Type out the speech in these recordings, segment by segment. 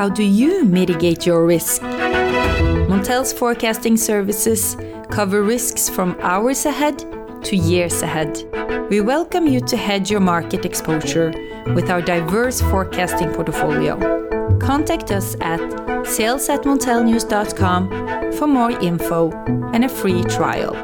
How do you mitigate your risk? Montel's forecasting services cover risks from hours ahead to years ahead. We welcome you to hedge your market exposure with our diverse forecasting portfolio. Contact us at sales at for more info and a free trial.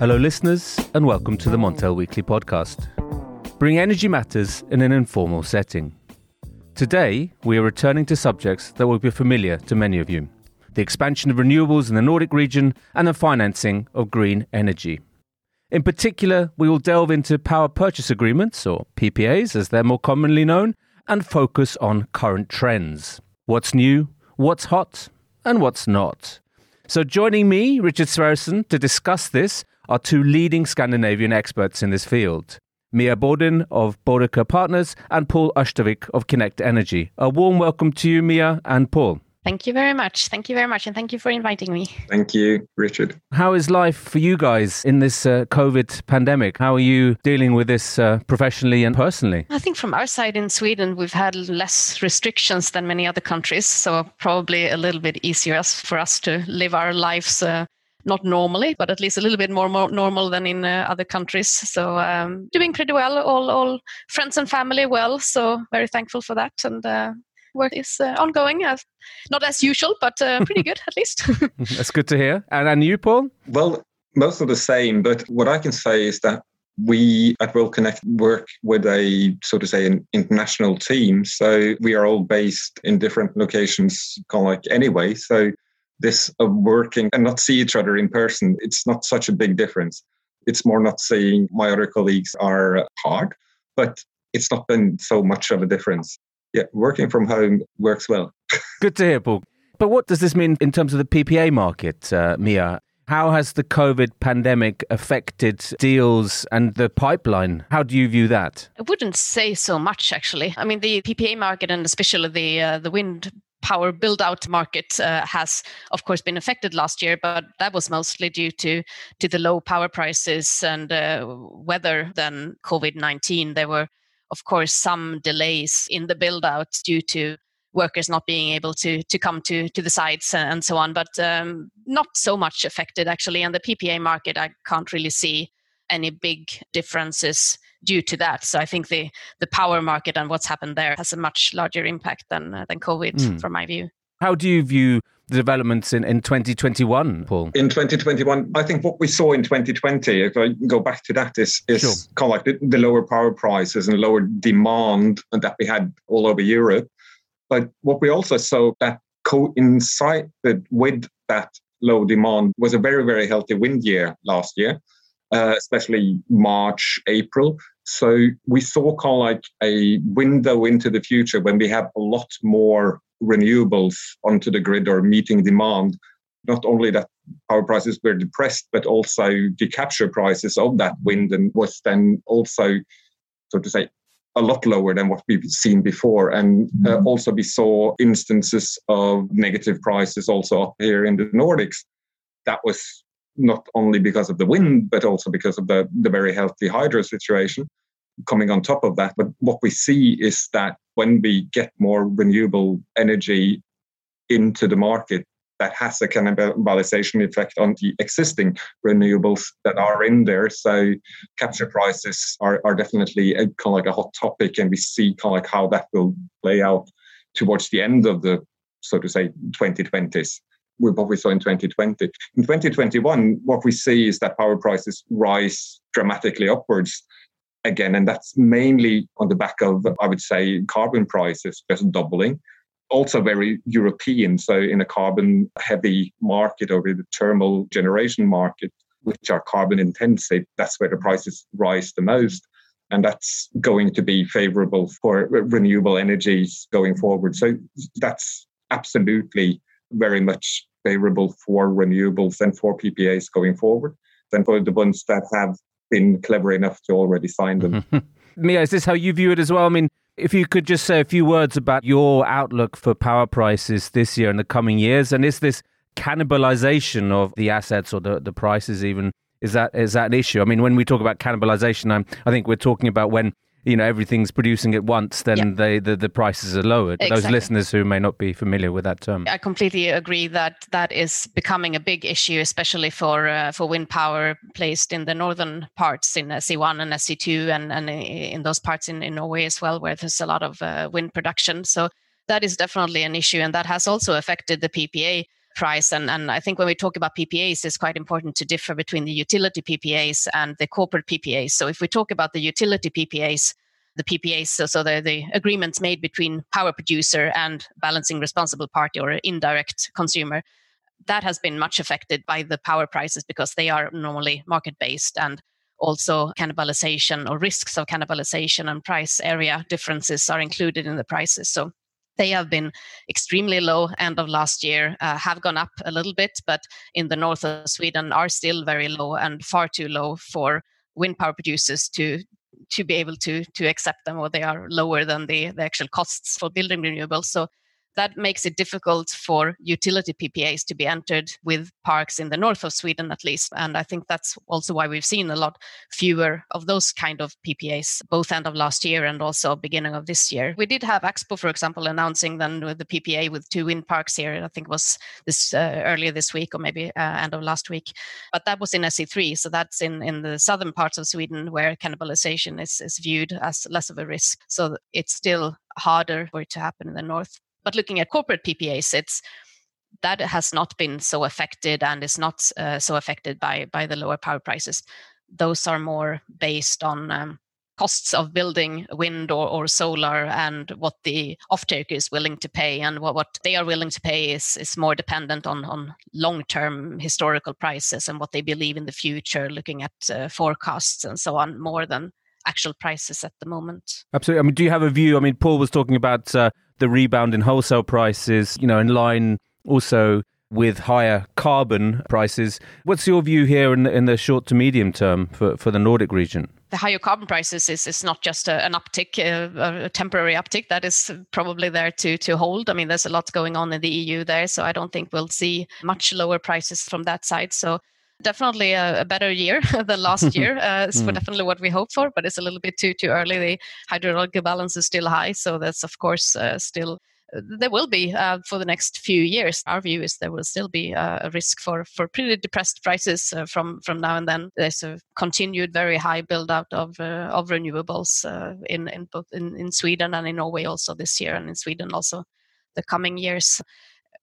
Hello, listeners, and welcome to the Montel Weekly Podcast. Bring energy matters in an informal setting. Today, we are returning to subjects that will be familiar to many of you the expansion of renewables in the Nordic region and the financing of green energy. In particular, we will delve into power purchase agreements, or PPAs as they're more commonly known, and focus on current trends. What's new, what's hot, and what's not. So, joining me, Richard Sverrisson, to discuss this are two leading Scandinavian experts in this field. Mia Bohlin of Bodecker Partners and Paul Østervik of Kinect Energy. A warm welcome to you, Mia and Paul. Thank you very much. Thank you very much. And thank you for inviting me. Thank you, Richard. How is life for you guys in this uh, COVID pandemic? How are you dealing with this uh, professionally and personally? I think from our side in Sweden, we've had less restrictions than many other countries. So probably a little bit easier for us to live our lives. Uh, not normally, but at least a little bit more, more normal than in uh, other countries. So um, doing pretty well. All, all friends and family well. So very thankful for that. And uh, work is uh, ongoing. As, not as usual, but uh, pretty good at least. That's good to hear. And, and you, Paul? Well, most of the same. But what I can say is that we at World Connect work with a, so to say, an international team. So we are all based in different locations, kind of like anyway. So this of working and not see each other in person, it's not such a big difference. It's more not seeing my other colleagues are hard, but it's not been so much of a difference. Yeah, working from home works well. Good to hear, Paul. But what does this mean in terms of the PPA market, uh, Mia? How has the COVID pandemic affected deals and the pipeline? How do you view that? I wouldn't say so much, actually. I mean, the PPA market and especially the uh, the wind power build out market uh, has of course been affected last year but that was mostly due to to the low power prices and uh, weather than covid-19 there were of course some delays in the build out due to workers not being able to to come to to the sites and so on but um, not so much affected actually. And the ppa market i can't really see any big differences due to that. So I think the the power market and what's happened there has a much larger impact than uh, than COVID, mm. from my view. How do you view the developments in, in 2021, Paul? In 2021, I think what we saw in 2020, if I go back to that, is, is sure. kind of like the, the lower power prices and lower demand that we had all over Europe. But what we also saw that coincided with that low demand was a very, very healthy wind year last year, uh, especially March, April. So we saw kind of like a window into the future when we have a lot more renewables onto the grid or meeting demand. Not only that power prices were depressed, but also the capture prices of that wind and was then also, so to say, a lot lower than what we've seen before. And uh, mm-hmm. also we saw instances of negative prices also up here in the Nordics. That was not only because of the wind, but also because of the, the very healthy hydro situation coming on top of that. But what we see is that when we get more renewable energy into the market, that has a cannibalization effect on the existing renewables that are in there. So capture prices are, are definitely a, kind of like a hot topic, and we see kind of like how that will play out towards the end of the, so to say, 2020s with what we saw in 2020. In 2021, what we see is that power prices rise dramatically upwards again, and that's mainly on the back of, I would say, carbon prices just doubling. Also, very European. So, in a carbon heavy market or the thermal generation market, which are carbon intensive, that's where the prices rise the most. And that's going to be favorable for renewable energies going forward. So, that's absolutely very much favorable for renewables and for PPAs going forward than for the ones that have been clever enough to already sign them. Mia, is this how you view it as well? I mean, if you could just say a few words about your outlook for power prices this year and the coming years, and is this cannibalization of the assets or the, the prices even, Is that is that an issue? I mean, when we talk about cannibalization, I'm, I think we're talking about when you know everything's producing at once, then yeah. they, the the prices are lowered. Exactly. Those listeners who may not be familiar with that term, I completely agree that that is becoming a big issue, especially for uh, for wind power placed in the northern parts in SE1 and SE2, and and in those parts in, in Norway as well, where there's a lot of uh, wind production. So that is definitely an issue, and that has also affected the PPA price. And, and I think when we talk about PPAs, it's quite important to differ between the utility PPAs and the corporate PPAs. So if we talk about the utility PPAs, the PPAs, so, so the, the agreements made between power producer and balancing responsible party or indirect consumer, that has been much affected by the power prices because they are normally market based and also cannibalization or risks of cannibalization and price area differences are included in the prices. So they have been extremely low end of last year, uh, have gone up a little bit, but in the north of Sweden are still very low and far too low for wind power producers to to be able to to accept them or they are lower than the, the actual costs for building renewables. So that makes it difficult for utility PPAs to be entered with parks in the north of Sweden, at least. And I think that's also why we've seen a lot fewer of those kind of PPAs, both end of last year and also beginning of this year. We did have Axpo, for example, announcing then with the PPA with two wind parks here. I think it was this uh, earlier this week or maybe uh, end of last week. But that was in SE3, so that's in in the southern parts of Sweden where cannibalization is is viewed as less of a risk. So it's still harder for it to happen in the north. But looking at corporate PPAs, it's that has not been so affected and is not uh, so affected by by the lower power prices. Those are more based on um, costs of building wind or, or solar and what the off-taker is willing to pay and what, what they are willing to pay is, is more dependent on, on long-term historical prices and what they believe in the future looking at uh, forecasts and so on more than actual prices at the moment absolutely i mean do you have a view i mean paul was talking about uh, the rebound in wholesale prices, you know, in line also with higher carbon prices. What's your view here in the, in the short to medium term for, for the Nordic region? The higher carbon prices is, is not just a, an uptick, a, a, temporary uptick. That is probably there to, to hold. I mean, there's a lot going on in the EU there, so I don't think we'll see much lower prices from that side. So definitely a, a, better year than last year. Uh, it's mm. definitely what we hope for, but it's a little bit too too early. The hydrological balance is still high, so that's of course uh, still uh, there will be uh, for the next few years. Our view is there will still be uh, a risk for for pretty depressed prices uh, from from now and then. There's a continued very high build out of uh, of renewables uh, in in both in, in Sweden and in Norway also this year, and in Sweden also the coming years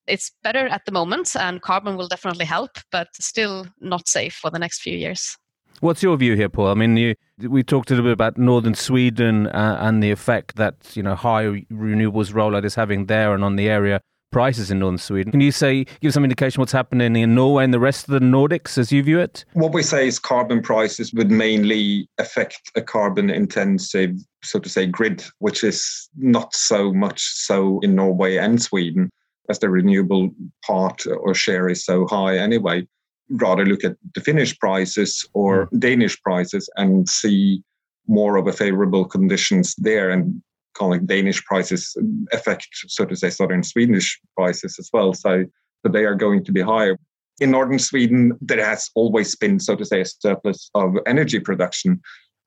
it's better at the moment, and carbon will definitely help, but still not safe for the next few years. What's your view here, Paul? I mean, you, we talked a little bit about northern Sweden uh, and the effect that you know high renewables rollout is having there and on the area prices in northern Sweden. Can you say give some indication what's happening in Norway and the rest of the Nordics as you view it? What we say is carbon prices would mainly affect a carbon intensive, so to say, grid, which is not so much so in Norway and Sweden as the renewable part or share is so high anyway. Rather look at the Finnish prices or mm. Danish prices and see more of a favorable conditions there and calling Danish prices affect, so to say, southern Swedish prices as well. So, but they are going to be higher. In northern Sweden, there has always been, so to say, a surplus of energy production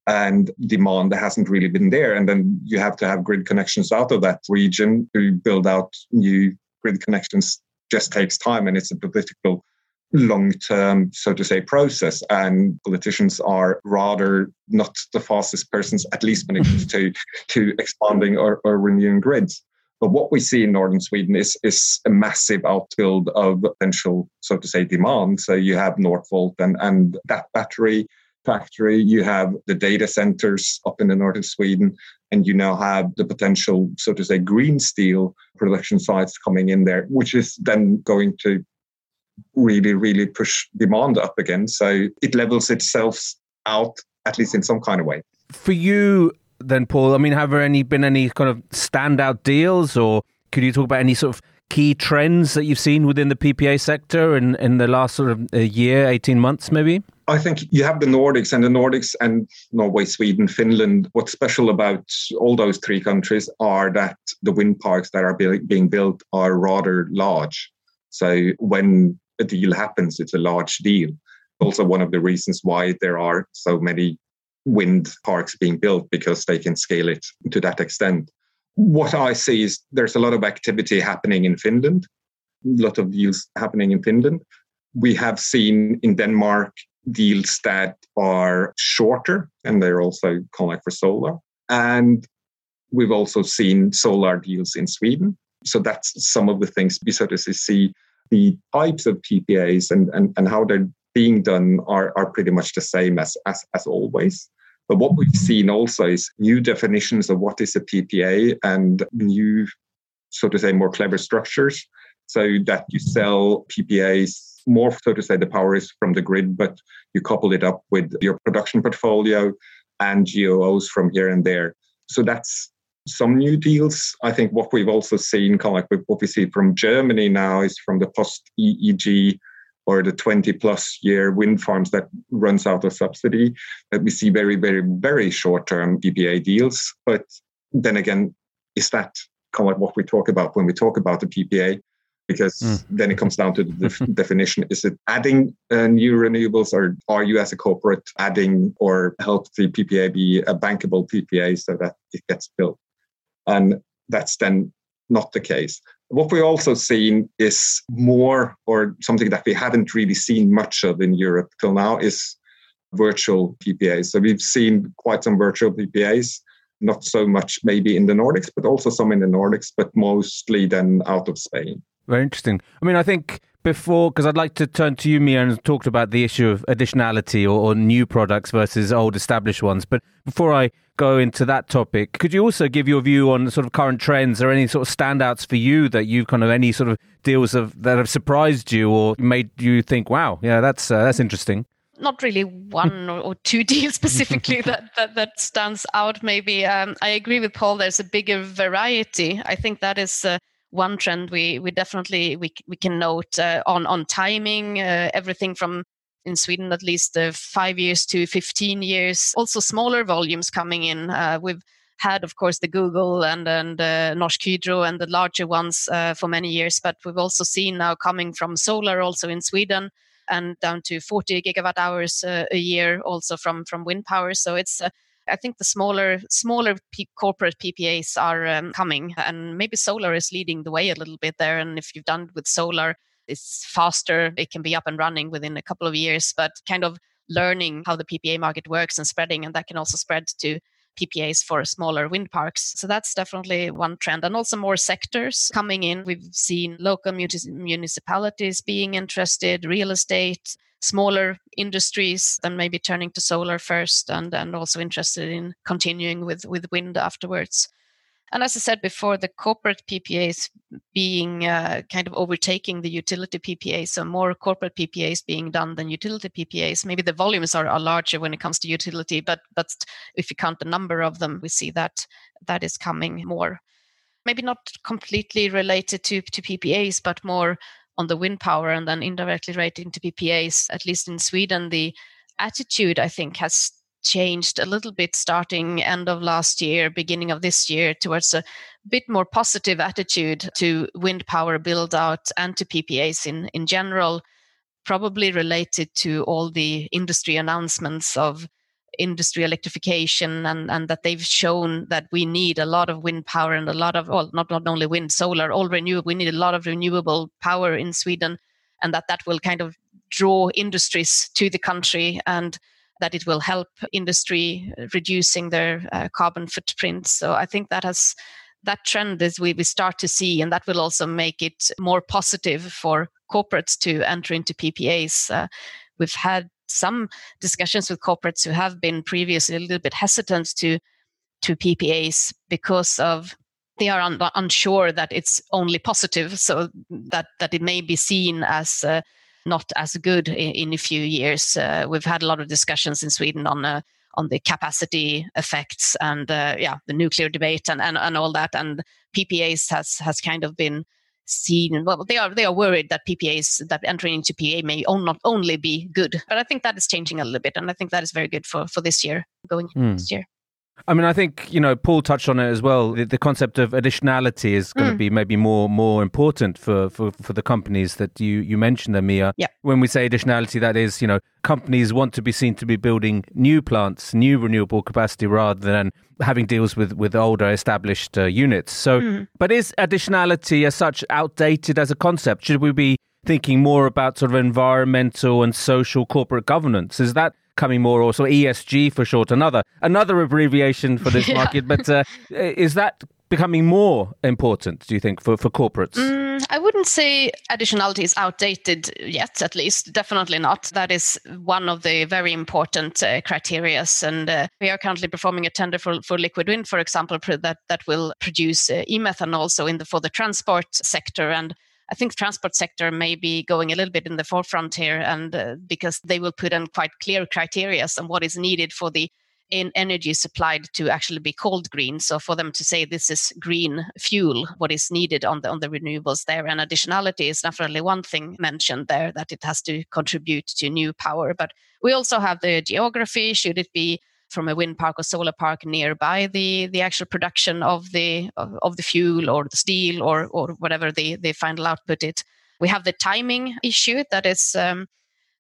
and demand that hasn't really been there. And then you have to have grid connections out of that region to build out new grid connections just takes time and it's a political long term, so to say, process. And politicians are rather not the fastest persons, at least when it comes to, to expanding or, or renewing grids. But what we see in northern Sweden is, is a massive outbuild of potential, so to say, demand. So you have Northvolt and, and that battery factory, you have the data centers up in the north of Sweden, and you now have the potential, so to say, green steel production sites coming in there, which is then going to really, really push demand up again. So it levels itself out, at least in some kind of way. For you, then, Paul, I mean, have there any been any kind of standout deals, or could you talk about any sort of key trends that you've seen within the PPA sector in, in the last sort of uh, year, 18 months, maybe? I think you have the Nordics and the Nordics and Norway, Sweden, Finland. What's special about all those three countries are that the wind parks that are being built are rather large. So when a deal happens, it's a large deal. Also, one of the reasons why there are so many wind parks being built because they can scale it to that extent. What I see is there's a lot of activity happening in Finland, a lot of deals happening in Finland. We have seen in Denmark deals that are shorter and they're also of for solar. And we've also seen solar deals in Sweden. So that's some of the things we sort of see the types of PPAs and, and, and how they're being done are, are pretty much the same as, as, as always. But what we've seen also is new definitions of what is a PPA and new, so to say, more clever structures so that you sell PPAs more, so to say, the power is from the grid, but you couple it up with your production portfolio and GOOs from here and there. So that's some new deals. I think what we've also seen, kind of like what we see from Germany now, is from the post EEG or the 20 plus year wind farms that runs out of subsidy that we see very very very short term PPA deals but then again is that kind of like what we talk about when we talk about the PPA because mm. then it comes down to the def- definition is it adding uh, new renewables or are you as a corporate adding or help the PPA be a bankable PPA so that it gets built and that's then not the case what we've also seen is more, or something that we haven't really seen much of in Europe till now, is virtual PPAs. So we've seen quite some virtual PPAs, not so much maybe in the Nordics, but also some in the Nordics, but mostly then out of Spain. Very interesting. I mean, I think before, because I'd like to turn to you, Mia, and talked about the issue of additionality or, or, new products versus old established ones. But before I go into that topic, could you also give your view on sort of current trends or any sort of standouts for you that you've kind of any sort of deals have, that have surprised you or made you think, wow, yeah, that's uh, that's interesting? Not really one or, two deals specifically that, that that stands out. Maybe um, I agree with Paul. There's a bigger variety. I think that is. Uh, one trend we we definitely we we can note uh, on on timing uh, everything from in Sweden at least uh, five years to 15 years. Also smaller volumes coming in. Uh, we've had of course the Google and and uh, Norsk Hydro and the larger ones uh, for many years but we've also seen now coming from solar also in Sweden and down to 40 gigawatt hours a year also from from wind power. So it's I think the smaller smaller P- corporate PPAs are um, coming, and maybe solar is leading the way a little bit there. And if you've done with solar, it's faster; it can be up and running within a couple of years. But kind of learning how the PPA market works and spreading, and that can also spread to PPAs for smaller wind parks. So that's definitely one trend. And also more sectors coming in. We've seen local municipalities being interested, real estate, smaller industries than maybe turning to solar first and, and also interested in continuing with, with wind afterwards. And as I said before, the corporate PPAs being uh, kind of overtaking the utility PPAs, so more corporate PPAs being done than utility PPAs. Maybe the volumes are, are larger when it comes to utility, but but if you count the number of them, we see that that is coming more. Maybe not completely related to, to PPAs, but more on the wind power and then indirectly relating to PPAs, at least in Sweden, the attitude I think has changed a little bit starting end of last year, beginning of this year, towards a bit more positive attitude to wind power build out and to PPAs in, in general, probably related to all the industry announcements of industry electrification and, and that they've shown that we need a lot of wind power and a lot of well not, not only wind solar all renewable we need a lot of renewable power in sweden and that that will kind of draw industries to the country and that it will help industry reducing their uh, carbon footprint so i think that has that trend is we, we start to see and that will also make it more positive for corporates to enter into ppas uh, we've had some discussions with corporates who have been previously a little bit hesitant to to PPAs because of they are un- unsure that it's only positive, so that that it may be seen as uh, not as good in, in, a few years. Uh, we've had a lot of discussions in Sweden on uh, on the capacity effects and uh, yeah, the nuclear debate and, and and all that. And PPAs has has kind of been seen well they are they are worried that PPAs that entering into PA may on, not only be good but I think that is changing a little bit and I think that is very good for for this year going mm. this year I mean, I think you know Paul touched on it as well. The, the concept of additionality is going mm. to be maybe more more important for, for, for the companies that you you mentioned, Mia. Yeah. When we say additionality, that is you know companies want to be seen to be building new plants, new renewable capacity, rather than having deals with with older established uh, units. So, mm. but is additionality as such outdated as a concept? Should we be thinking more about sort of environmental and social corporate governance? Is that coming more, or so ESG for short, another another abbreviation for this yeah. market. But uh, is that becoming more important, do you think, for, for corporates? Mm, I wouldn't say additionality is outdated yet, at least. Definitely not. That is one of the very important uh, criteria. And uh, we are currently performing a tender for, for liquid wind, for example, that, that will produce uh, e-methane also in the, for the transport sector. And I think transport sector may be going a little bit in the forefront here, and uh, because they will put in quite clear criteria on what is needed for the in energy supplied to actually be called green. So for them to say this is green fuel, what is needed on the on the renewables there, and additionality is definitely one thing mentioned there that it has to contribute to new power. But we also have the geography. Should it be from a wind park or solar park nearby the the actual production of the of, of the fuel or the steel or or whatever the the final output it. We have the timing issue that is um,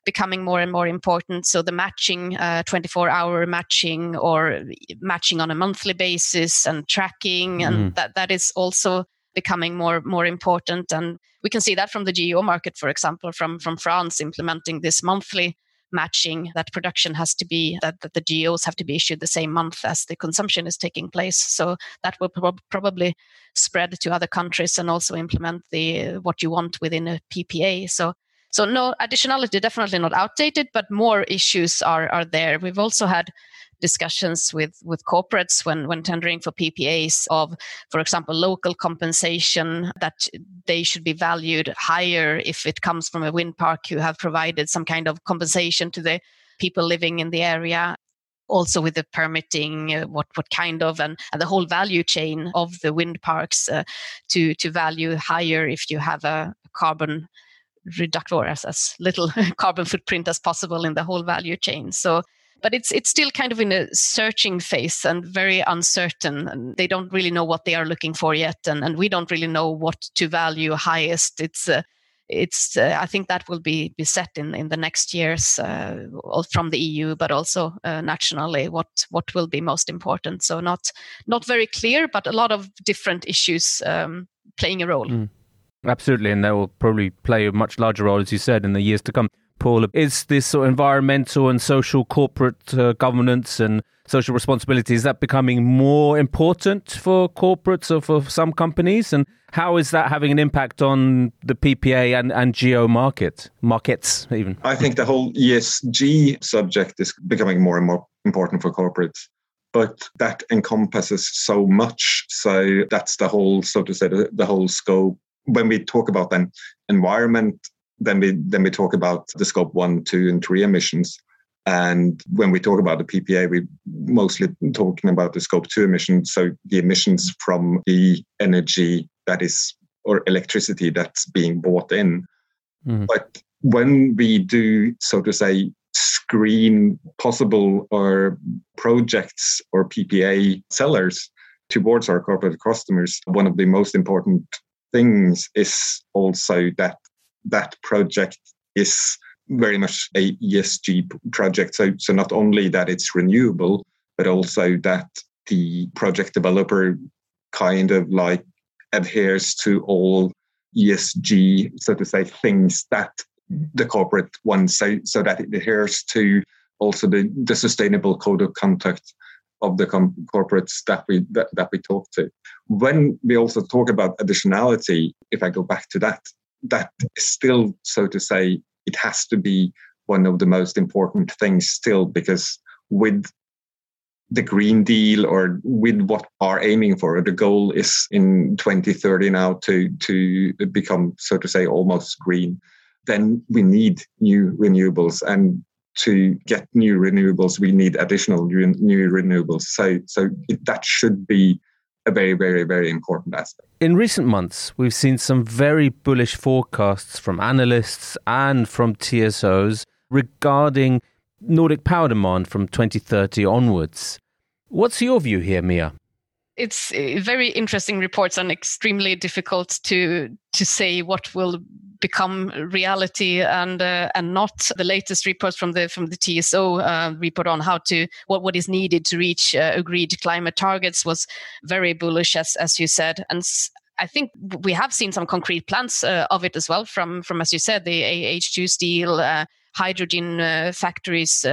becoming more and more important. So the matching, uh, 24 hour matching or matching on a monthly basis and tracking, and mm. that that is also becoming more more important. And we can see that from the GEO market, for example, from from France implementing this monthly matching that production has to be that, that the GEOs have to be issued the same month as the consumption is taking place. So that will prob- probably spread to other countries and also implement the what you want within a PPA. So so no additionality definitely not outdated, but more issues are are there. We've also had discussions with with corporates when when tendering for PPAs of, for example, local compensation that they should be valued higher if it comes from a wind park who have provided some kind of compensation to the people living in the area also with the permitting, uh, what what kind of and, and the whole value chain of the wind parks uh, to to value higher if you have a carbon reductor as, as little carbon footprint as possible in the whole value chain. So but it's it's still kind of in a searching phase and very uncertain and they don't really know what they are looking for yet and, and we don't really know what to value highest. It's uh, it's uh, i think that will be be set in in the next years uh, from the eu but also uh, nationally what what will be most important. So not not very clear but a lot of different issues um, playing a role. Mm. absolutely and they will probably play a much larger role as you said in the years to come Paul, is this sort of environmental and social corporate uh, governance and social responsibility, is that becoming more important for corporates or for some companies? And how is that having an impact on the PPA and, and GEO market, markets even? I think the whole ESG subject is becoming more and more important for corporates. But that encompasses so much. So that's the whole, so to say, the, the whole scope. When we talk about then environment then we then we talk about the scope one, two, and three emissions. And when we talk about the PPA, we're mostly talking about the scope two emissions, so the emissions from the energy that is or electricity that's being bought in. Mm-hmm. But when we do, so to say, screen possible or projects or PPA sellers towards our corporate customers, one of the most important things is also that that project is very much a ESG project. So, so not only that it's renewable, but also that the project developer kind of like adheres to all ESG, so to say, things that the corporate wants, so, so that it adheres to also the, the sustainable code of conduct of the com- corporates that we that, that we talk to. When we also talk about additionality, if I go back to that, that is still, so to say, it has to be one of the most important things still because with the Green Deal or with what are aiming for, the goal is in 2030 now to, to become, so to say, almost green. Then we need new renewables. And to get new renewables, we need additional new renewables. So, so it, that should be a very, very, very important aspect. In recent months, we've seen some very bullish forecasts from analysts and from TSOs regarding Nordic power demand from 2030 onwards. What's your view here, Mia? It's uh, very interesting reports and extremely difficult to to say what will become reality and uh, and not the latest report from the from the TSO uh, report on how to what what is needed to reach uh, agreed climate targets was very bullish as as you said. And I think we have seen some concrete plans uh, of it as well from from as you said the H2 steel uh, hydrogen uh, factories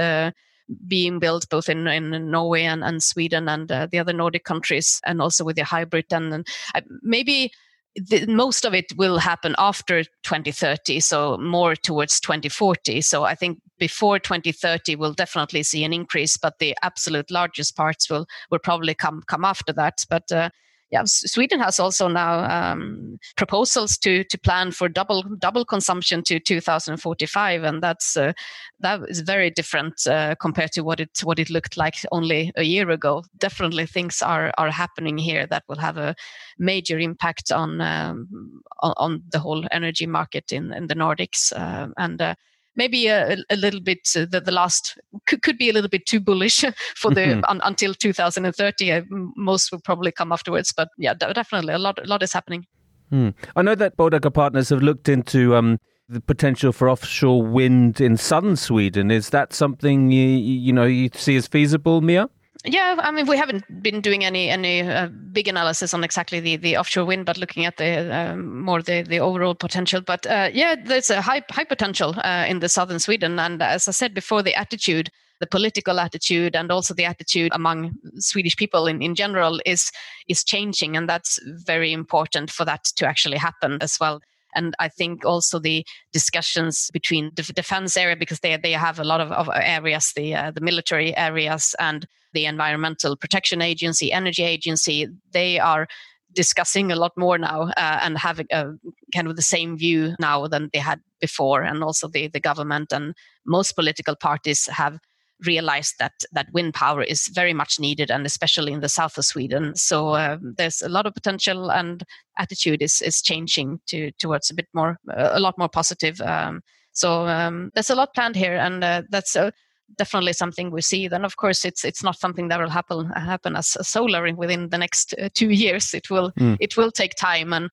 being built both in, in Norway and, and Sweden and uh, the other Nordic countries, and also with the HYBRIT. And, and uh, maybe the, most of it will happen after 2030, so more towards 2040. So I think before 2030, we'll definitely see an increase, but the absolute largest parts will will probably come come after that. But uh, yeah, Sweden has also now um, proposals to to plan for double double consumption to 2045, and that's uh, that is very different uh, compared to what it what it looked like only a year ago. Definitely, things are are happening here that will have a major impact on um, on, on, the whole energy market in in the Nordics, uh, and maybe a, a little bit uh, the, the last could, could be a little bit too bullish for the mm-hmm. un, until 2030 uh, most will probably come afterwards but yeah definitely a lot a lot is happening hmm. i know that Bodecker partners have looked into um, the potential for offshore wind in southern sweden is that something you, you know you see as feasible mia yeah, I mean, we haven't been doing any any uh, big analysis on exactly the, the offshore wind, but looking at the um, more the, the overall potential. But uh, yeah, there's a high high potential uh, in the southern Sweden, and as I said before, the attitude, the political attitude, and also the attitude among Swedish people in, in general is is changing, and that's very important for that to actually happen as well and I think also the discussions between the defense area because they they have a lot of, of areas, the uh, the military areas and the Environmental Protection Agency, Energy Agency, they are discussing a lot more now uh, and having a kind of the same view now than they had before. And also the, the government and most political parties have realized that that wind power is very much needed and especially in the south of sweden so uh, there's a lot of potential and attitude is is changing to towards a bit more uh, a lot more positive um, so um, there's a lot planned here and uh, that's a definitely something we see. Then, of course, it's it's not something that will happen happen as solar within the next uh, two years. It will mm. it will take time, and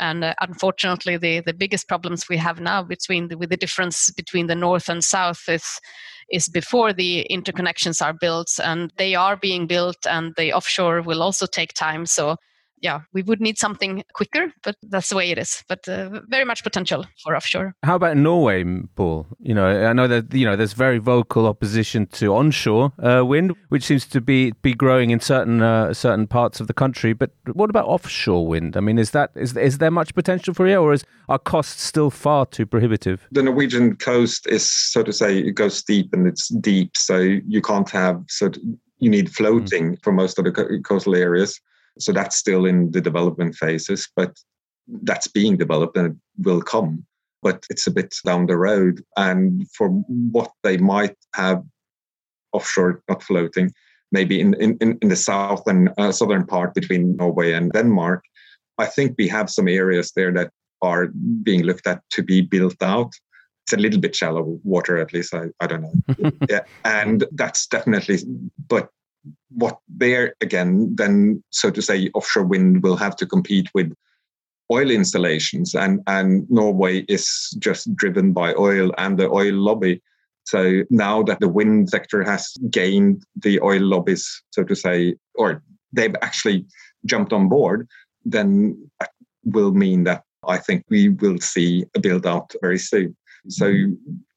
and uh, unfortunately, the the biggest problems we have now between the, with the difference between the north and south is is before the interconnections are built, and they are being built, and the offshore will also take time. So yeah, we would need something quicker, but that's the way it is. But uh, very much potential for offshore. How about Norway, Paul? You know, I know that you know there's very vocal opposition to onshore uh, wind, which seems to be be growing in certain uh, certain parts of the country. But what about offshore wind? I mean, is that is is there much potential for it, or is our costs still far too prohibitive? The Norwegian coast is, so to say, it goes steep and it's deep, so you can't have so. You need floating mm. for most of the coastal areas. So that's still in the development phases, but that's being developed and it will come. But it's a bit down the road. And for what they might have offshore, not floating, maybe in, in, in the southern uh, southern part between Norway and Denmark, I think we have some areas there that are being looked at to be built out. It's a little bit shallow water, at least. I, I don't know. yeah, and that's definitely, but what there again, then so to say, offshore wind will have to compete with oil installations, and and Norway is just driven by oil and the oil lobby. So now that the wind sector has gained the oil lobbies, so to say, or they've actually jumped on board, then that will mean that I think we will see a build out very soon. So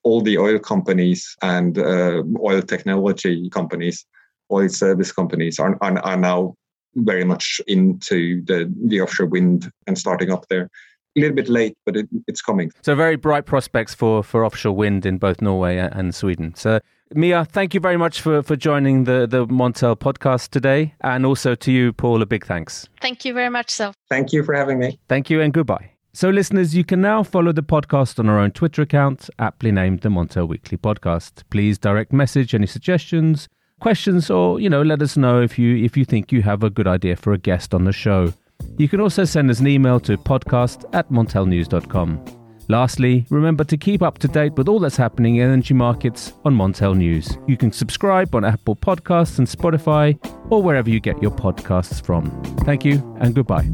all the oil companies and uh, oil technology companies oil service companies are, are, are now very much into the, the offshore wind and starting up there. A little bit late, but it, it's coming. So very bright prospects for, for offshore wind in both Norway and Sweden. So Mia, thank you very much for, for joining the, the Montel podcast today. And also to you, Paul, a big thanks. Thank you very much, Sel. Thank you for having me. Thank you and goodbye. So, listeners, you can now follow the podcast on our own Twitter account, aptly named the Montel Weekly Podcast. Please direct message any suggestions questions or you know let us know if you if you think you have a good idea for a guest on the show you can also send us an email to podcast at montelnews.com Lastly, remember to keep up to date with all that's happening in energy markets on Montel News. You can subscribe on Apple Podcasts and Spotify or wherever you get your podcasts from. Thank you and goodbye.